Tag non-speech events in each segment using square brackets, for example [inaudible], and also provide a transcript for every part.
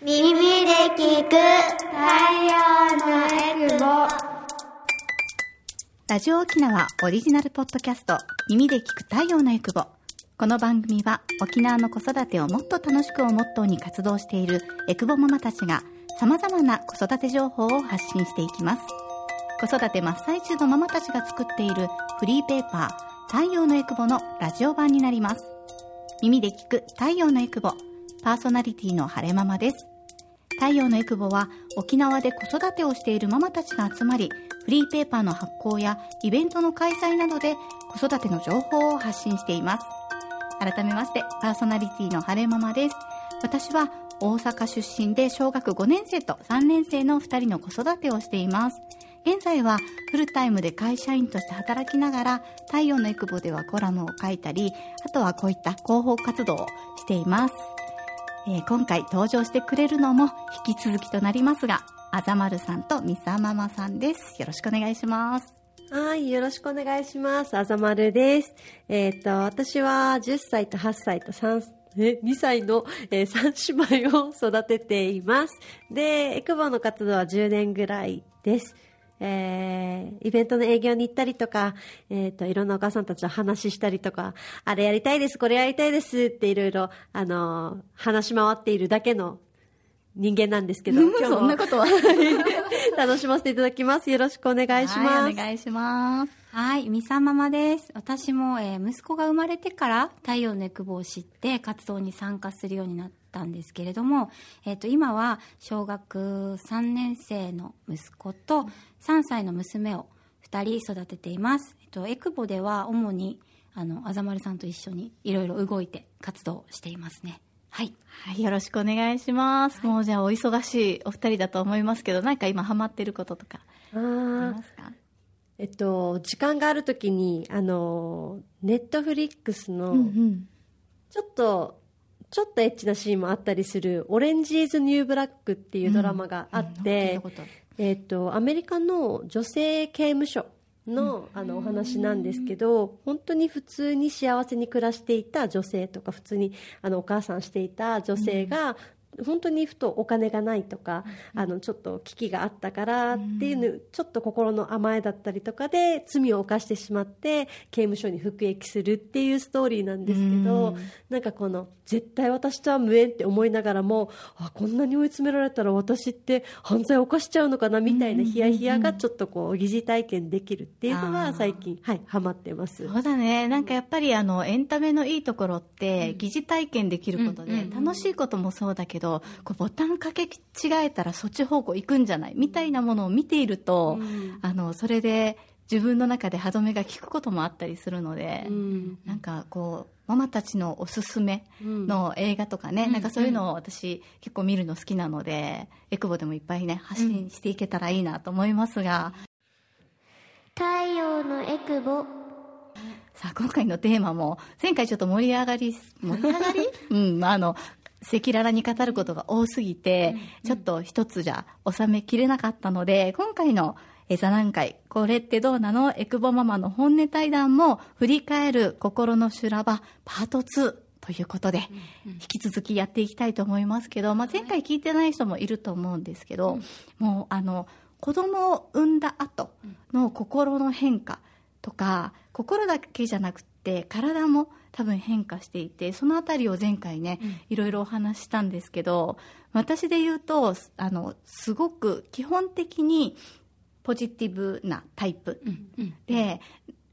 耳で聞く太陽のエクボ。ラジオ沖縄オリジナルポッドキャスト耳で聞く太陽のエクボ。この番組は沖縄の子育てをもっと楽しくをモットーに活動しているエクボママたちが様々な子育て情報を発信していきます。子育て真っ最中のママたちが作っているフリーペーパー太陽のエクボのラジオ版になります。耳で聞く太陽のエクボパーソナリティの晴れママです。太陽のエクボは沖縄で子育てをしているママたちが集まりフリーペーパーの発行やイベントの開催などで子育ての情報を発信しています。改めましてパーソナリティの晴れママです。私は大阪出身で小学5年生と3年生の2人の子育てをしています。現在はフルタイムで会社員として働きながら太陽のエクボではコラムを書いたりあとはこういった広報活動をしています。えー今回登場してくれるのも引き続きとなりますが、あざまるさんとみさママさんです。よろしくお願いします。はい、よろしくお願いします。あざまるです。えっ、と、私は10歳と8歳と3、え、2歳の、えー、3姉妹を育てています。で、エクボの活動は10年ぐらいです。えー、イベントの営業に行ったりとか、えっ、と、いろんなお母さんたちと話したりとか、あれやりたいです、これやりたいですっていろいろ、あのー話し回っているだけの人間なんですけど、今日もそんなことは。[laughs] 楽しませていただきます。よろしくお願いします。はい、お願いします。はい、みさママです。私も、えー息子が生まれてから太陽のエクボを知って活動に参加するようになったんですけれども、えっ、と、今は小学3年生の息子と3歳の娘を2人育てています。えっ、と、エクボでは主に、あの、あざまるさんと一緒にいろいろ動いて活動していますね。はい。はい、よろしくお願いします。もうじゃあお忙しいお二人だと思いますけど、なんか今ハマってることとかありますか？えっと、時間があるときに、あの、 Netflix の、ん。ちょっと、ちょっとエッチなシーンもあったりする、 Orange Is the New Black っていうドラマがあってえっと、アメリカの女性刑務所の,、あのお話なんですけど本当に普通に幸せに暮らしていた女性とか普通にあのお母さんしていた女性が、本当にふとお金がないとか、あのちょっと危機があったからっていうの、ちょっと心の甘えだったりとかで罪を犯してしまって刑務所に服役するっていうストーリーなんですけど、なんかこの絶対私とは無縁って思いながらもあこんなに追い詰められたら私って犯罪を犯しちゃうのかなみたいなヒヤヒヤがちょっとこう疑似体験できるっていうのあがー。最近はいハマってます。そうだね。なんかやっぱりあの、エンタメのいいところって、疑似体験できることで、楽しいこともそうだけど、こうボタンかけ違えたらそっち方向行くんじゃないみたいなものを見ていると、あの、それで自分の中で歯止めが効くこともあったりするので、うん。なんかこう、ママたちのおすすめの映画とかね、なんかそういうのを私結構見るの好きなので、エクボでもいっぱいね、発信していけたらいいなと思いますが、太陽のエクボ。さあ、今回のテーマも、前回ちょっと盛り上がり、盛り上がり？[laughs] うん、まあ、あの、赤裸々に語ることが多すぎて、ちょっと一つじゃ収めきれなかったので、今回のえ座談会、これってどうなの？エクボママの本音対談も振り返る心の修羅場パート2ということで、引き続きやっていきたいと思いますけど、まあ、前回聞いてない人もいると思うんですけど、もうあの、子供を産んだ後の心の変化とか、心だけじゃなくて体も多分変化していてそのあたりを前回ね、いろいろお話ししたんですけど私で言うとあのすごく基本的にポジティブなタイプ、で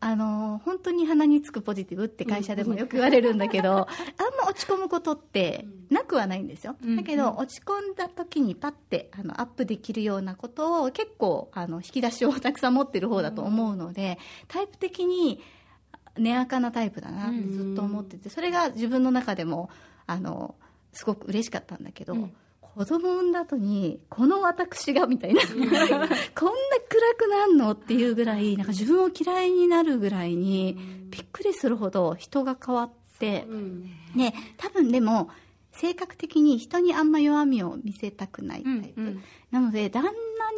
あの本当に鼻につくポジティブって会社でもよく言われるんだけどあんま落ち込むことってなくはないんですよ、だけど落ち込んだ時にパッてあのアップできるようなことを結構あの引き出しをたくさん持ってる方だと思うので、タイプ的に根垢なタイプだなってずっと思ってて、それが自分の中でもあのすごく嬉しかったんだけど、子供産んだ後にこの私がみたいな [laughs] こんな暗くなんのっていうぐらいなんか自分を嫌いになるぐらいにびっくりするほど人が変わって、で多分でも性格的に人にあんま弱みを見せたくないタイプ、なので旦那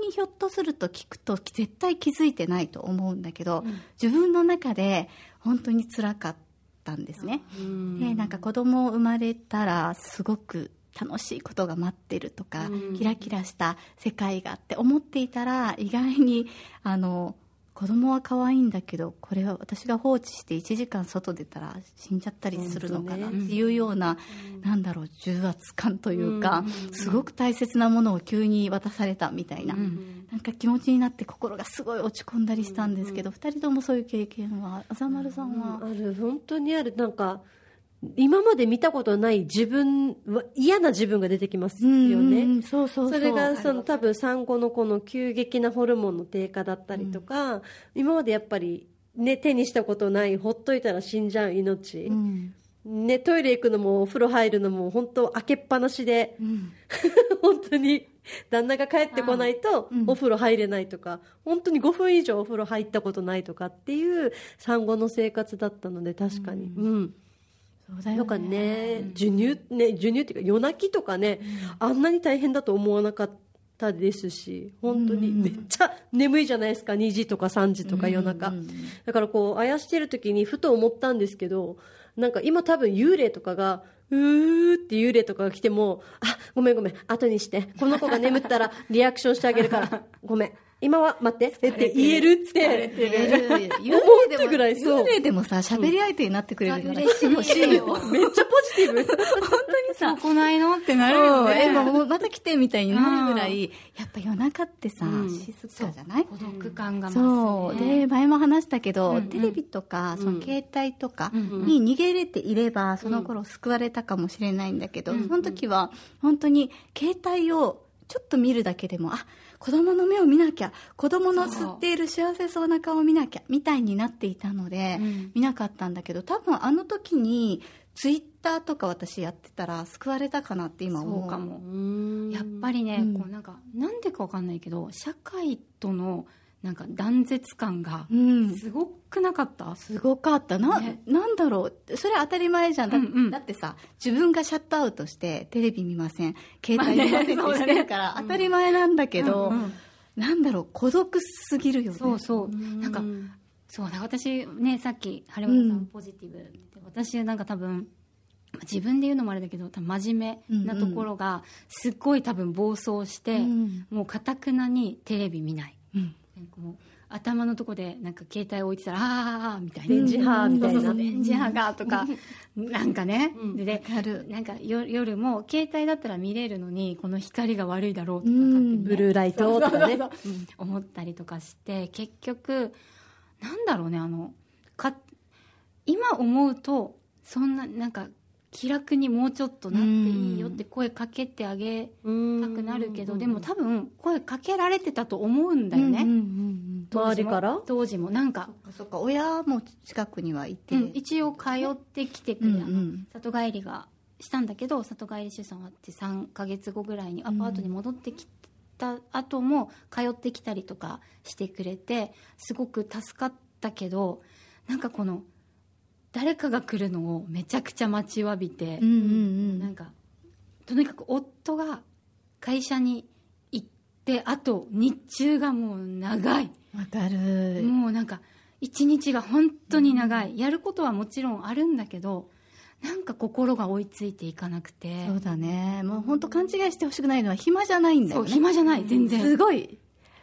にひょっとすると聞くと絶対気づいてないと思うんだけど、自分の中で本当に辛かったんですね、でなんか子供生まれたらすごく楽しいことが待ってるとか、うん。キラキラした世界がって思っていたら意外にあの子供は可愛いんだけどこれは私が放置して1時間外出たら死んじゃったりするのかなっていうような、なんだろう重圧感というか、すごく大切なものを急に渡されたみたいな、なんか気持ちになって心がすごい落ち込んだりしたんですけど、二人ともそういう経験はあざまるさんは、ある。本当にある。なんか今まで見たことない自分は嫌な自分が出てきますよね、うんそうそうそう。それがその多分産後のこの急激なホルモンの低下だったりとか、今までやっぱり、ね、手にしたことないほっといたら死んじゃう命、うん。ね、トイレ行くのもお風呂入るのも本当開けっぱなしで、うん。[laughs] 本当に旦那が帰ってこないとうん。お風呂入れないとか、本当に5分以上お風呂入ったことないとかっていう産後の生活だったので確かに、うんだよね。かね。授乳ね授乳っていうか夜泣きとかね、あんなに大変だと思わなかったですし本当にめっちゃ眠いじゃないですか。2時とか3時とか夜中、だからこうあやしてる時にふと思ったんですけどなんか今多分幽霊とかがうーって幽霊とかが来てもあごめんごめん。後にして。この子が眠ったらリアクションしてあげるから。ごめん今は待ってって言えるって言える。幽霊思ったぐらいそう。幽霊でもさ喋り相手になってくれるなら嬉しい欲しいよめっちゃポジティブ。本当にさ。来ないの？ってなるようんえねもうまた来てみたいになるぐらい、やっぱ夜中ってさ、うん。静かじゃない？孤独感がそう増すね。で前も話したけど、うんうん。テレビとかその携帯とかうんに逃げれていればその頃救われたかもしれないんだけど、うん。その時は本当に携帯をちょっと見るだけでもあ子供の目を見なきゃ子供の吸っている幸せそうな顔を見なきゃみたいになっていたので、うん。見なかったんだけど多分あの時にツイッターとか私やってたら救われたかなって今思うかも。うん。やっぱりね、うん。こうなんかなんでかわかんないけど社会とのなんか断絶感がうん。すごくなかった、すごかった。な,、ね。なんだろう？それ当たり前じゃん。だ,、うんうん。だってさ自分がシャットアウトしてテレビ見ません。携帯見ませんってしてるから当たり前なんだけど、うんうん。なんだろう？孤独すぎるよね。そうそう。なんかそうだ私ねさっき晴村さうん。んポジティブって、私なんか多分まあ自分で言うのもあれだけど真面目なところがすっごい多分暴走して、うん。もうかたくなにテレビ見ない。うんなんかもう頭のとこでなんか携帯置いてたらああみたいな。電磁波みたいな。電磁波がとかなんかね、うん。でなんかよ夜も携帯だったら見れるのにこの光が悪いだろうとかね。ブルーライトとかね。思ったりとかして結局なんだろうねあのか今思うとそんななんか気楽にもうちょっとなっていいよって声かけてあげたくなるけどでも多分声かけられてたと思うんだよね、周りから？当時も。なんか、うんそっか親も近くにはいて、うん一応通ってきてくれ、うんうん里帰りがしたんだけど里帰り出産終わって3ヶ月後ぐらいにアパートに戻ってきた後も通ってきたりとかしてくれてすごく助かったけどなんかこの誰かが来るのをめちゃくちゃ待ちわびてうん、うんうん。なんかとにかく夫が会社に行ってあと日中がもう長い。わかる。もうなんか一日が本当に長い、やることはもちろんあるんだけどなんか心が追いついていかなくて。そうだね。もう本当勘違いしてほしくないのは暇じゃないんだよね。暇じゃない全然。すごい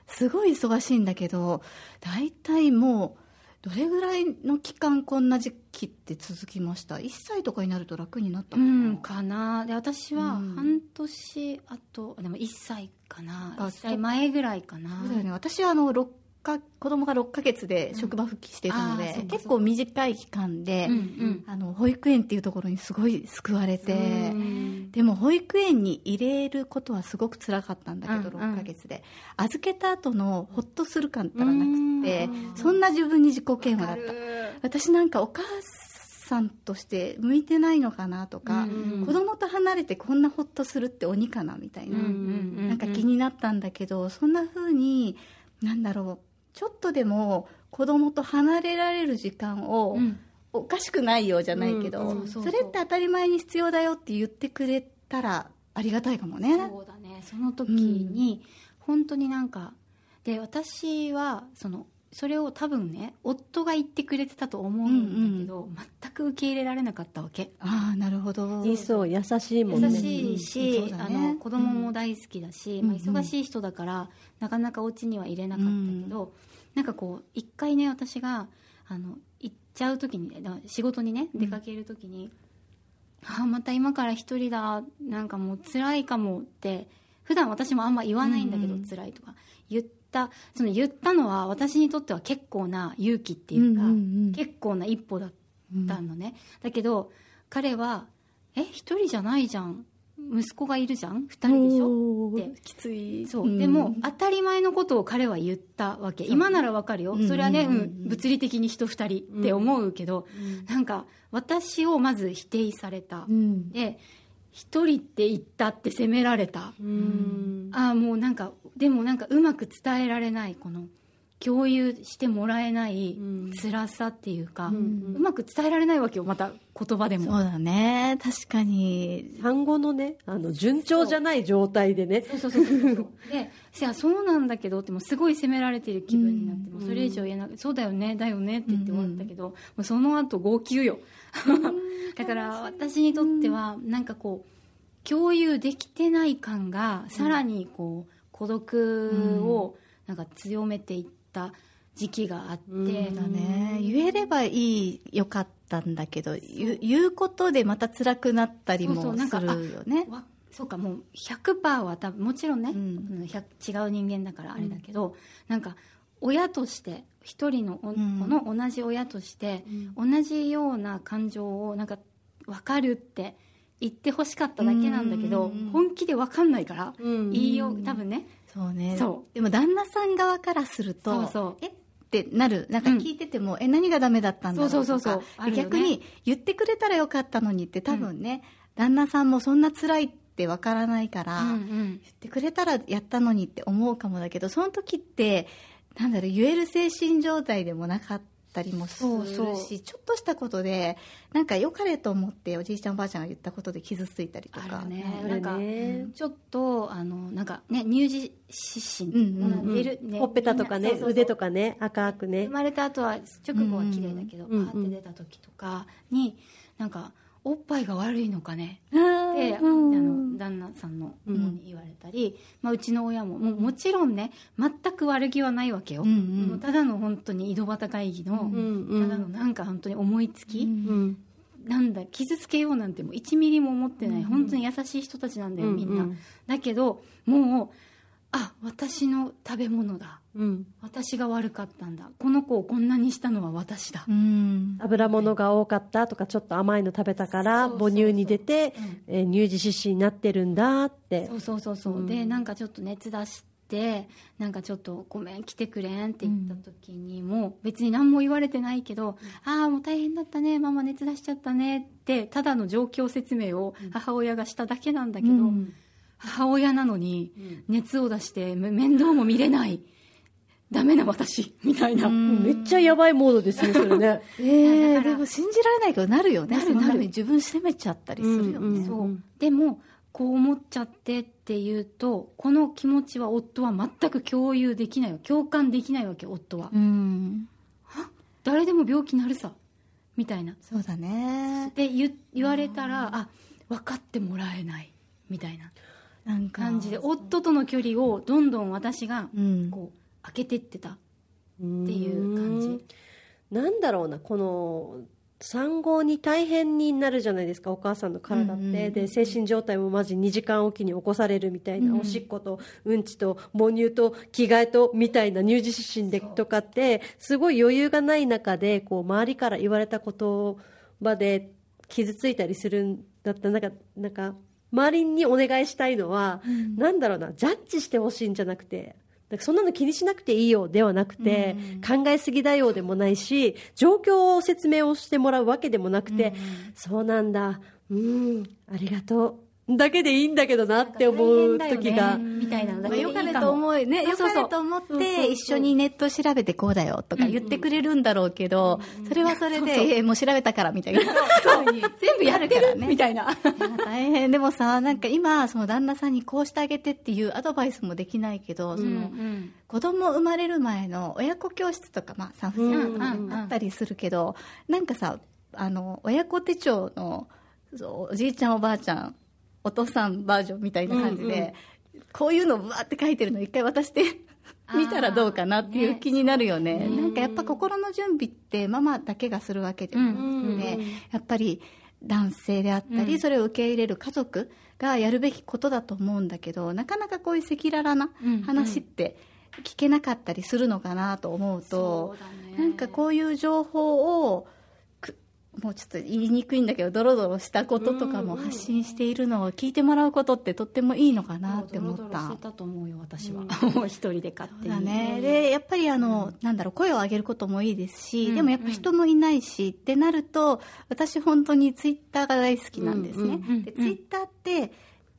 すごい忙しいんだけど大体もうどれぐらいの期間こんな時期って続きました？1歳とかになると楽になったかな、んかな。で私はうん。半年あとでも1歳かな。あ1歳前ぐらいかな。そうだよね。私はあの6か子供が6ヶ月で職場復帰していたので、うん結構短い期間で、うんうん。あの保育園っていうところにすごい救われて、うんでも保育園に入れることはすごく辛かったんだけど、うんうん。6ヶ月で。預けた後のホッとする感ったらなくてうんそんな自分に自己嫌悪だった。私なんかお母さんとして向いてないのかなとか、うん子供と離れてこんなホッとするって鬼かなみたいな、うんうんうん。なんか気になったんだけどそんな風になんだろうちょっとでも子供と離れられる時間を、うんおかしくないようじゃないけど、うんそうそうそう。それって当たり前に必要だよって言ってくれたらありがたいかもね。そうだね。その時に本当になんかで私はそのそれを多分ね夫が言ってくれてたと思うんだけど、全く受け入れられなかったわけ。ああなるほど。いいそう優しいもんね。優しいし、うんそうだあねの子供も大好きだし、うん。まあ、忙しい人だから、なかなかお家には入れなかったけど、なんかこう一回ね私があのちゃう時にねだから仕事にね出かける時に、ああまた今から一人だなんかもう辛いかもって普段私もあんま言わないんだけど、うん辛いとか言ったその言ったのは私にとっては結構な勇気っていうか、結構な一歩だったのね、だけど彼は「え一人じゃないじゃん息子がいるじゃん？二人でしょ?」ってきつい。そう、ん。でも当たり前のことを彼は言ったわけ。今ならわかるよ、うん。それはね、うん。物理的に人二人って思うけど、なんか私をまず否定された、うん。で一人って言ったって責められた、うん。ああもうなんかでもなんかうまく伝えられないこの共有してもらえないうん。辛さっていうか、ううん。まく伝えられないわけよまた言葉でも。そうだね。確かに。産後のねあの順調じゃない状態でね。そうそうそうそうそう。[laughs] でいやそうなんだけどってもうすごい責められてる気分になって、うん。もうそれ以上言えなくそうだよねだよねって言って終わったけど、もうその後号泣よ。[laughs] だから私にとってはなんかこう共有できてない感がさらにこう孤独をなんか強めていった時期があって、うん。だね。言えればいいよかったんだけど言う言うことでまた辛くなったりもするよね。わそうかもう100%は多分もちろんね、うん。うん100違う人間だからあれだけど、なんか親として一人のお子ん。の同じ親として、同じような感情をなんか分かるって言ってほしかっただけなんだけど、うん本気で分かんないから、うん言いよう多分ね。そうね。そでも旦那さん側からするとそうそう。え？ってなる。なんか聞いてても、え何がダメだったんだろうとかそうそうそうね。逆に言ってくれたらよかったのにって多分ね、旦那さんもそんな辛いってわからないから、うんうん。言ってくれたらやったのにって思うかもだけどその時ってなんだろう言える精神状態でもなかったりもするしそうそう。ちょっとしたことでなんか良かれと思っておじいちゃんおばあちゃんが言ったことで傷ついたりとか。ね。あるなんかね。ちょっとあのなんかね乳児湿疹、うんうんうん。出るね。ほっぺたとかねそうそうそう。腕とかね赤くね。生まれた後は直後は綺麗だけど、うんうんパーって出た時とかになんかおっぱいが悪いのかね。あーって、うんあの旦那さんの方に言われたり、まあ、うちの親ももうもちろんね全く悪気はないわけよ、うん。うん。ただの本当に井戸端会議の、うん。うん。ただのなんか本当に思いつき、うん。なんだ傷つけようなんてもう1ミリも思ってない、本当に優しい人たちなんだよみんな、うんうん。だけどもうあ私の食べ物だうん。私が悪かったんだ。この子をこんなにしたのは私だ、うん。油物が多かったとかちょっと甘いの食べたから母乳に出てうん。えー乳児湿疹になってるんだって。そうそうそうそう、うん。でなんかちょっと熱出してなんかちょっとごめん来てくれんって言った時にも、別に何も言われてないけど、ああもう大変だったねママ熱出しちゃったねってただの状況説明を母親がしただけなんだけど、うん。母親なのに熱を出してめ面倒も見れないダメな私みたいな、うん。めっちゃやばいモードですねそれね。[laughs] えー、でも信じられないけどなるよねなるなる。自分責めちゃったりするよね、うんうんそう。でもこう思っちゃってっていうとこの気持ちは夫は全く共有できないわ共感できないわけ夫は、うん。誰でも病気なるさ。みたいな。そうだね。で言言われたらあ分かってもらえない。みたいな。なんか感じで夫との距離をどんどん私がうん。こう開けてってた。っっていう感じ。なんだろうなこの産後に大変になるじゃないですかお母さんの体って、うんうんで精神状態もマジ2時間おきに起こされるみたいな、うん。おしっことうんちと母乳と着替えとみたいな乳児湿疹でとかってすごい余裕がない中でこう周りから言われた言葉で傷ついたりするんだった。らなんかなんか周りにお願いしたいのは、なんだろうなジャッジしてほしいんじゃなくてかそんなの気にしなくていいよではなくて、考えすぎだよでもないし状況を説明をしてもらうわけでもなくて、そうなんだ。うん。ありがとだけでいいんだけどなって思う時が、みたいなの。だまあ、けでいいかも。よかれと思いね、よかれと思って、一緒にネット調べてこうだよとか言ってくれるんだろうけど、それはそれで、えもう調べたからみたいな。[laughs] 全部やるからね。みたいな。大変。でもさ、なんか今、その旦那さんにこうしてあげてっていうアドバイスもできないけど、その、子供生まれる前の親子教室とか、まあ、産婦人科とかあったりするけど、なんかさ、あの、親子手帳の、おじいちゃんおばあちゃん、お父さんバージョンみたいな感じで、こういうのをわーって書いてるの一回渡して見たらどうかなっていう気になるよね。なんかやっぱ心の準備ってママだけがするわけでもなくて、やっぱり男性であったり、それを受け入れる家族がやるべきことだと思うんだけど、なかなかこういう赤裸々な話って聞けなかったりするのかなと思うと、なんかこういう情報を、くもうちょっと言いにくいんだけど、ドロドロしたこととかも発信しているのを聞いてもらうことってとってもいいのかなって思った。ドロドロ。たと思うよ、私は。[laughs] もう一人で勝手に。だね、でやっぱりあの、なんだろう声を上げることもいいですし、でもやっぱ人もいないし、ってなると私本当にツイッターが大好きなんですね、でツイッターって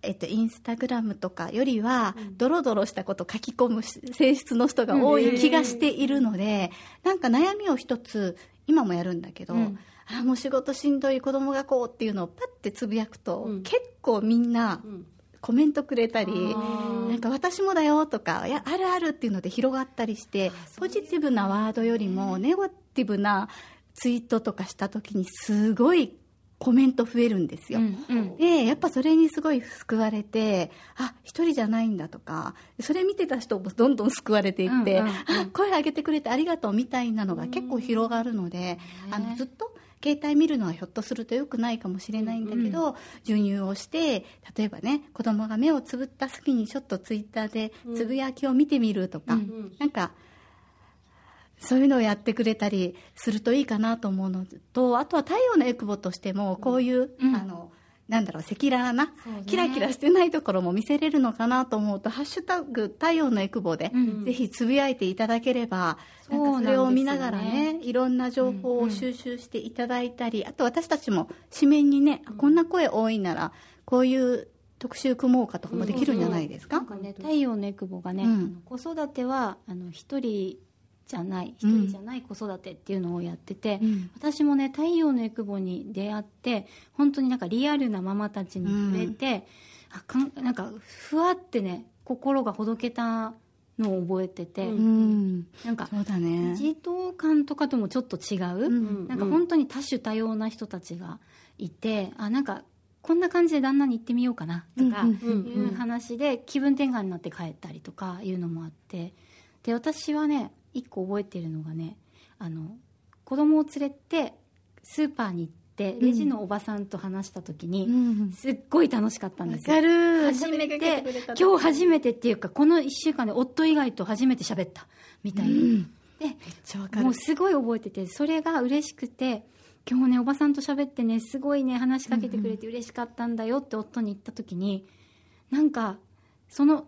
えっと、インスタグラムとかよりは、ドロドロしたこと書き込む性質の人が多い気がしているので、なんか悩みを一つ、今もやるんだけど、あもう仕事しんどい子供がこうっていうのをパッてつぶやくと、結構みんなコメントくれたり、なんか私もだよとか、いや、あるあるっていうので広がったりして、ポジティブなワードよりも、ネガティブなツイートとかした時にすごいコメント増えるんですよ。で、やっぱそれにすごい救われて、あ、一人じゃないんだとか、それ見てた人もどんどん救われていって、あ、声上げてくれてありがとうみたいなのが結構広がるので、あの、ずっと携帯見るのはひょっとすると良くないかもしれないんだけど、授乳をして、例えばね、子供が目をつぶった隙にちょっとツイッターでつぶやきを見てみるとか、なんか、そういうのをやってくれたりするといいかなと思うのと、あとは太陽のエクボとしても、こういう、あの、なんだろう、赤裸々な、キラキラしてないところも見せれるのかなと思うと、ハッシュタグ太陽のエクボで、ぜひつぶやいていただければ、なんかそれを見ながらね、いろんな情報を収集していただいたり、あと私たちも紙面にね、あこんな声多いなら、こういう特集組もうかとかもできるんじゃないですか？なんかね、太陽のエクボがね、うん。子育てはあの一人じゃない一人じゃない子育てっていうのをやってて、うん。私もね太陽のエクボに出会って本当になんかリアルなママたちに触れて、あかんなんかふわってね心がほどけたのを覚えてて、うん。なんかそうだね。児童館とかともちょっと違う、ん。なんか本当に多種多様な人たちがいてあなんかこんな感じで旦那に行ってみようかなとかうん。いう話で気分転換になって帰ったりとかいうのもあって。で私はね一個覚えてるのがねあの子供を連れてスーパーに行ってレジのおばさんと話した時に、うん。すっごい楽しかったんですよ。初めて。今日初めてっていうかこの1週間で夫以外と初めて喋った。みたいに、でちゃわかる。もうすごい覚えててそれが嬉しくて今日ねおばさんと喋ってねすごいね話しかけてくれて嬉しかったんだよって夫に言った時になんかその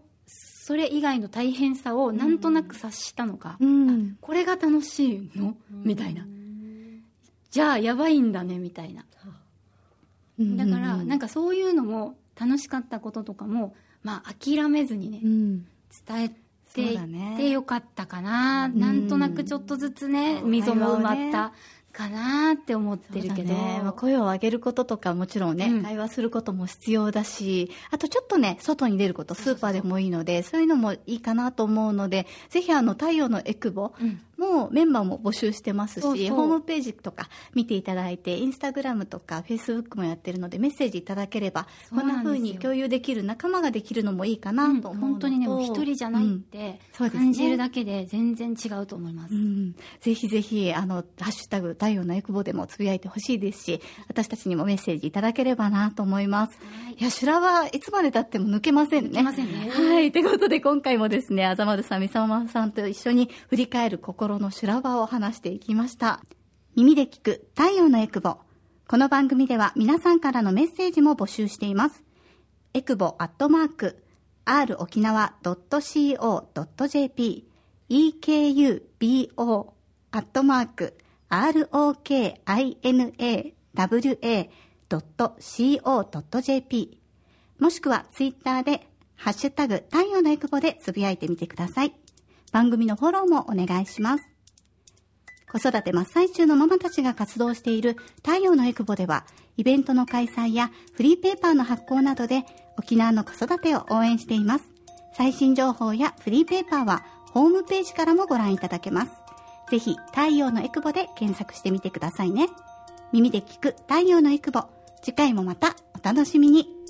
それ以外の大変さをなんとなく察したのか、うん。これが楽しいの？みたいな。じゃあやばいんだねみたいな。だからなんかそういうのも楽しかったこととかもまあ諦めずにねうん。伝えていってよかったかな、なんとなくちょっとずつね。溝も埋まったかなって思ってるけど、ね。まあ、声を上げることとかもちろんね、うん。会話することも必要だしあとちょっとね外に出ることスーパーでもいいのでそういうのもいいかなと思うのでぜひあの太陽のエクボうんもメンバーも募集してますしホームページとか見ていただいてインスタグラムとかフェイスブックもやってるのでメッセージいただければこんななんですよ。風に共有できる仲間ができるのもいいかなと思うのと、本当にね一人じゃないって感じるだけで全然違うと思います、うん、ぜひぜひ、あの、ハッシュタグ、太陽のエクボでもつぶやいてほしいですし、私たちにもメッセージいただければなと思います。い、や、修羅はいつまで経っても抜けませんね。抜けませんね。はい。ということで、今回もですね、あざまるさん、みさまさんと一緒に振り返る心の修羅場を話していきました。耳で聞く太陽のエクボ。この番組では皆さんからのメッセージも募集しています。エクボアットマーク、r 沖縄 .co.jp、ekubo アットマーク、rokinawa.co.jp、もしくはツイッターで、ハッシュタグ、太陽のエクボでつぶやいてみてください。番組のフォローもお願いします。子育て真っ最中のママたちが活動している太陽のエクボでは、イベントの開催やフリーペーパーの発行などで沖縄の子育てを応援しています。最新情報やフリーペーパーはホームページからもご覧いただけます。ぜひ、太陽のエクボで検索してみてくださいね。耳で聞く太陽のエクボ。次回もまたお楽しみに。